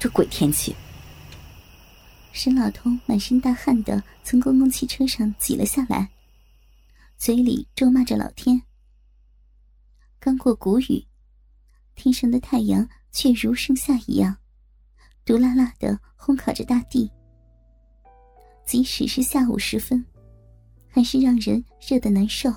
这鬼天气！沈老头满身大汗的从公共汽车上挤了下来，嘴里咒骂着老天。刚过谷雨，天上的太阳却如盛夏一样，毒辣辣的烘烤着大地。即使是下午时分，还是让人热得难受，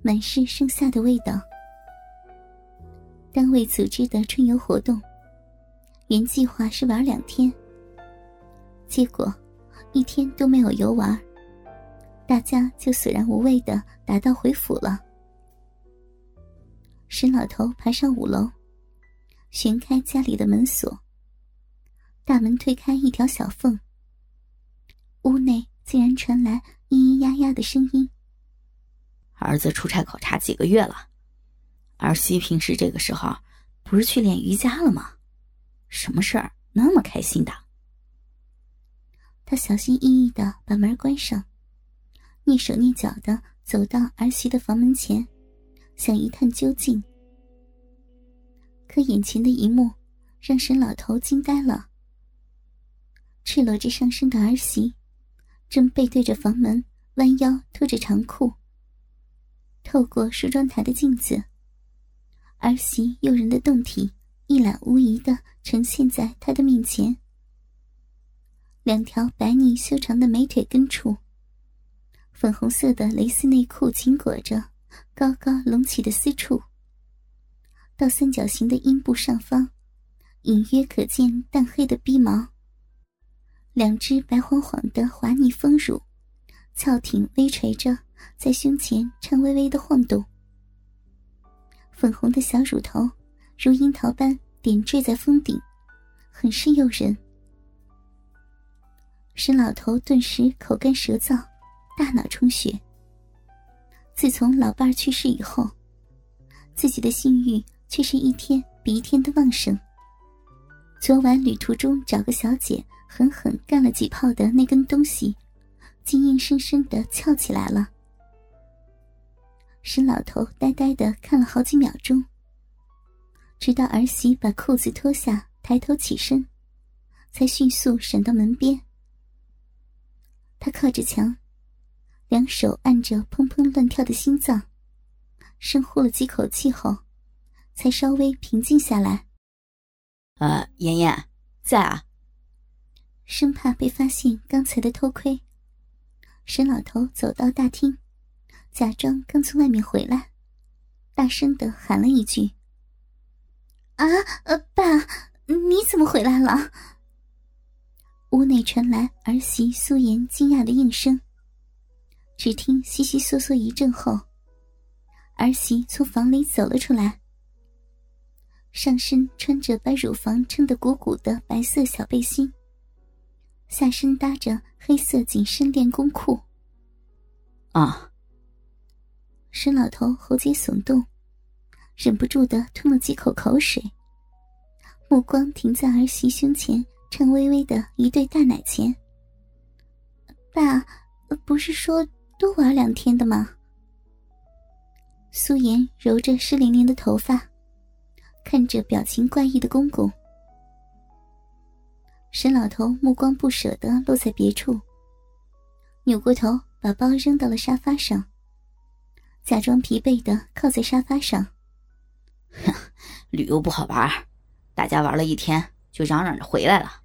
满是盛夏的味道。单位组织的春游活动。原计划是玩两天，结果一天都没有游玩，大家就索然无味的打道回府了。沈老头爬上五楼，旋开家里的门锁，大门推开一条小缝，屋内竟然传来咿咿呀呀的声音。儿子出差考察几个月了，儿媳平时这个时候不是去练瑜伽了吗？什么事儿那么开心的？他小心翼翼的把门关上，蹑手蹑脚的走到儿媳的房门前，想一探究竟。可眼前的一幕让沈老头惊呆了：赤裸着上身的儿媳，正背对着房门，弯腰脱着长裤。透过梳妆台的镜子，儿媳诱人的胴体。一览无遗的呈现在他的面前，两条白腻修长的美腿根处，粉红色的蕾丝内裤紧裹着高高隆起的私处，到三角形的阴部上方，隐约可见淡黑的逼毛。两只白晃晃的滑腻丰乳，翘挺微垂着，在胸前颤巍巍的晃动，粉红的小乳头。如樱桃般点缀在峰顶，很是诱人。沈老头顿时口干舌燥，大脑充血。自从老伴去世以后，自己的性欲却是一天比一天的旺盛。昨晚旅途中找个小姐狠狠干了几炮的那根东西，竟硬生生的翘起来了。沈老头呆呆的看了好几秒钟。直到儿媳把裤子脱下，抬头起身，才迅速闪到门边。他靠着墙，两手按着砰砰乱跳的心脏，深呼了几口气后，才稍微平静下来。呃，妍妍在啊。生怕被发现刚才的偷窥，沈老头走到大厅，假装刚从外面回来，大声的喊了一句。啊，呃，爸，你怎么回来了？屋内传来儿媳苏颜惊讶的应声。只听悉悉嗦嗦一阵后，儿媳从房里走了出来，上身穿着把乳房撑得鼓鼓的白色小背心，下身搭着黑色紧身练功裤。啊！沈老头喉结耸动。忍不住的吞了几口口水，目光停在儿媳胸前颤巍巍的一对大奶前。爸，不是说多玩两天的吗？苏颜揉着湿淋淋的头发，看着表情怪异的公公。沈老头目光不舍的落在别处，扭过头把包扔到了沙发上，假装疲惫的靠在沙发上。哼，旅游不好玩，大家玩了一天就嚷嚷着回来了。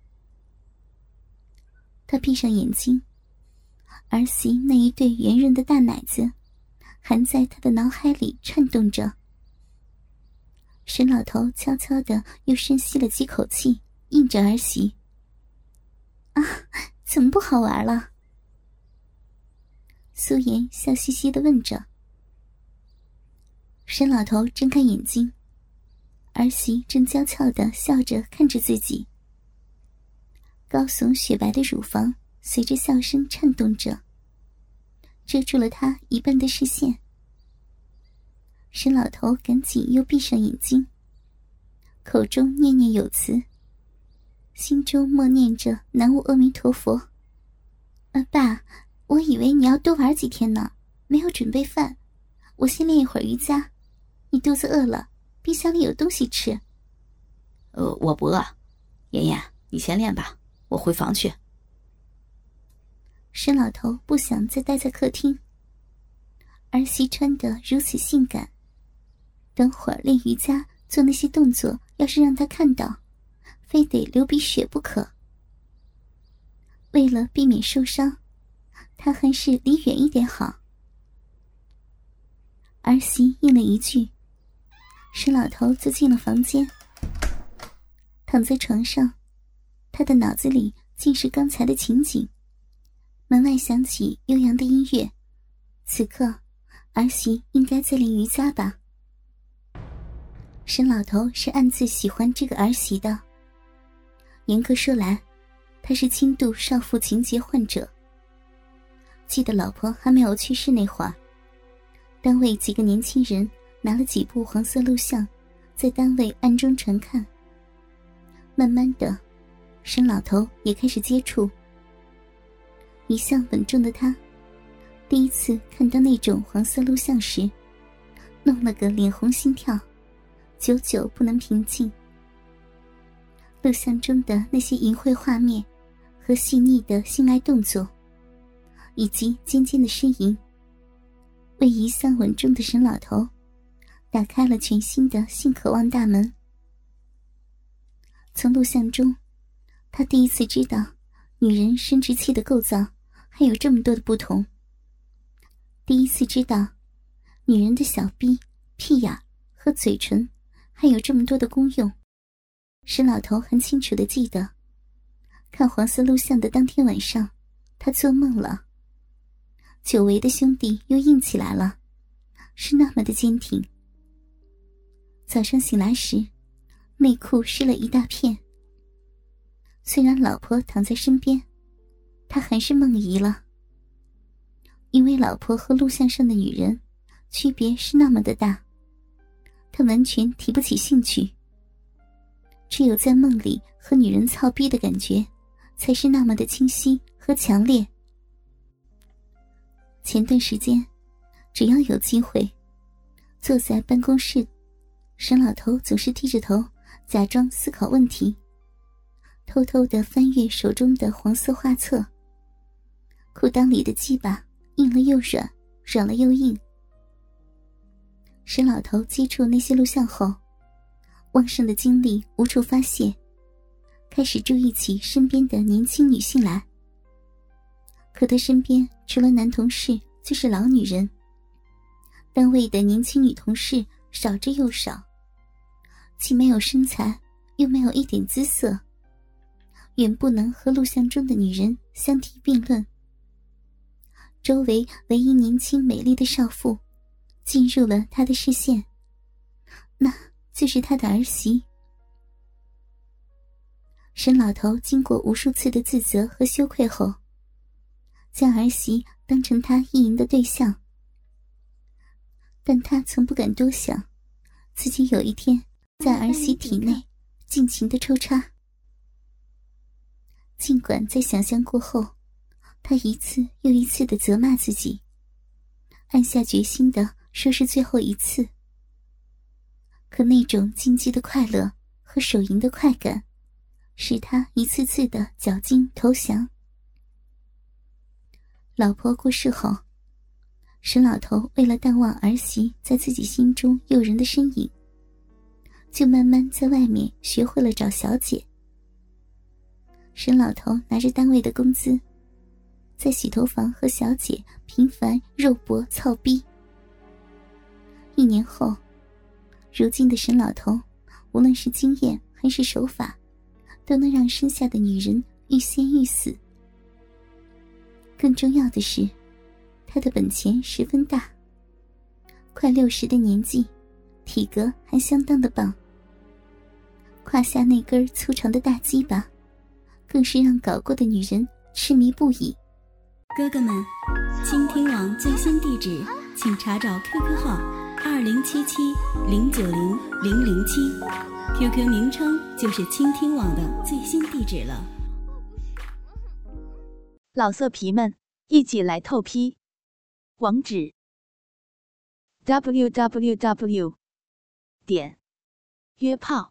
他闭上眼睛，儿媳那一对圆润的大奶子，还在他的脑海里颤动着。沈老头悄悄的又深吸了几口气，应着儿媳：“啊，怎么不好玩了？”苏颜笑嘻嘻的问着。沈老头睁开眼睛。儿媳正娇俏的笑着看着自己，高耸雪白的乳房随着笑声颤动着，遮住了她一半的视线。沈老头赶紧又闭上眼睛，口中念念有词，心中默念着“南无阿弥陀佛”。啊，爸，我以为你要多玩几天呢，没有准备饭，我先练一会儿瑜伽。你肚子饿了，冰箱里有东西吃。呃，我不饿，妍妍，你先练吧，我回房去。沈老头不想再待在客厅，儿媳穿得如此性感。等会儿练瑜伽做那些动作，要是让他看到，非得流鼻血不可。为了避免受伤，他还是离远一点好。儿媳应了一句，沈老头就进了房间，躺在床上，他的脑子里尽是刚才的情景。门外响起悠扬的音乐，此刻儿媳应该在练瑜伽吧。沈老头是暗自喜欢这个儿媳的。严格说来，他是轻度少妇情节患者。记得老婆还没有去世那会儿，单位几个年轻人拿了几部黄色录像，在单位暗中传看。慢慢的，沈老头也开始接触。一向稳重的他，第一次看到那种黄色录像时，弄了个脸红心跳。久久不能平静。录像中的那些淫秽画面，和细腻的性爱动作，以及尖尖的呻吟，为一向稳重的沈老头打开了全新的性渴望大门。从录像中，他第一次知道，女人生殖器的构造还有这么多的不同。第一次知道，女人的小臂、屁眼和嘴唇。还有这么多的功用，沈老头很清楚的记得，看黄色录像的当天晚上，他做梦了。久违的兄弟又硬起来了，是那么的坚挺。早上醒来时，内裤湿了一大片。虽然老婆躺在身边，他还是梦遗了，因为老婆和录像上的女人区别是那么的大。他完全提不起兴趣，只有在梦里和女人操逼的感觉，才是那么的清晰和强烈。前段时间，只要有机会，坐在办公室，沈老头总是低着头，假装思考问题，偷偷的翻阅手中的黄色画册。裤裆里的鸡巴硬了又软，软了又硬。沈老头接触那些录像后，旺盛的精力无处发泄，开始注意起身边的年轻女性来。可他身边除了男同事就是老女人，单位的年轻女同事少之又少，既没有身材，又没有一点姿色，远不能和录像中的女人相提并论。周围唯一年轻美丽的少妇。进入了他的视线，那就是他的儿媳。沈老头经过无数次的自责和羞愧后，将儿媳当成他意淫的对象，但他从不敢多想，自己有一天在儿媳体内尽情的抽插。尽管在想象过后，他一次又一次的责骂自己，暗下决心的。说是最后一次，可那种禁忌的快乐和手淫的快感，使他一次次的绞尽投降。老婆过世后，沈老头为了淡忘儿媳在自己心中诱人的身影，就慢慢在外面学会了找小姐。沈老头拿着单位的工资，在洗头房和小姐频繁肉搏操逼。一年后，如今的沈老头，无论是经验还是手法，都能让身下的女人欲仙欲死。更重要的是，他的本钱十分大，快六十的年纪，体格还相当的棒。胯下那根粗长的大鸡巴，更是让搞过的女人痴迷不已。哥哥们，倾听网最新地址，请查找 QQ 号二零七七零九零零零七，QQ 名称就是倾听网的最新地址了。老色皮们，一起来透批，网址：w w w 点约炮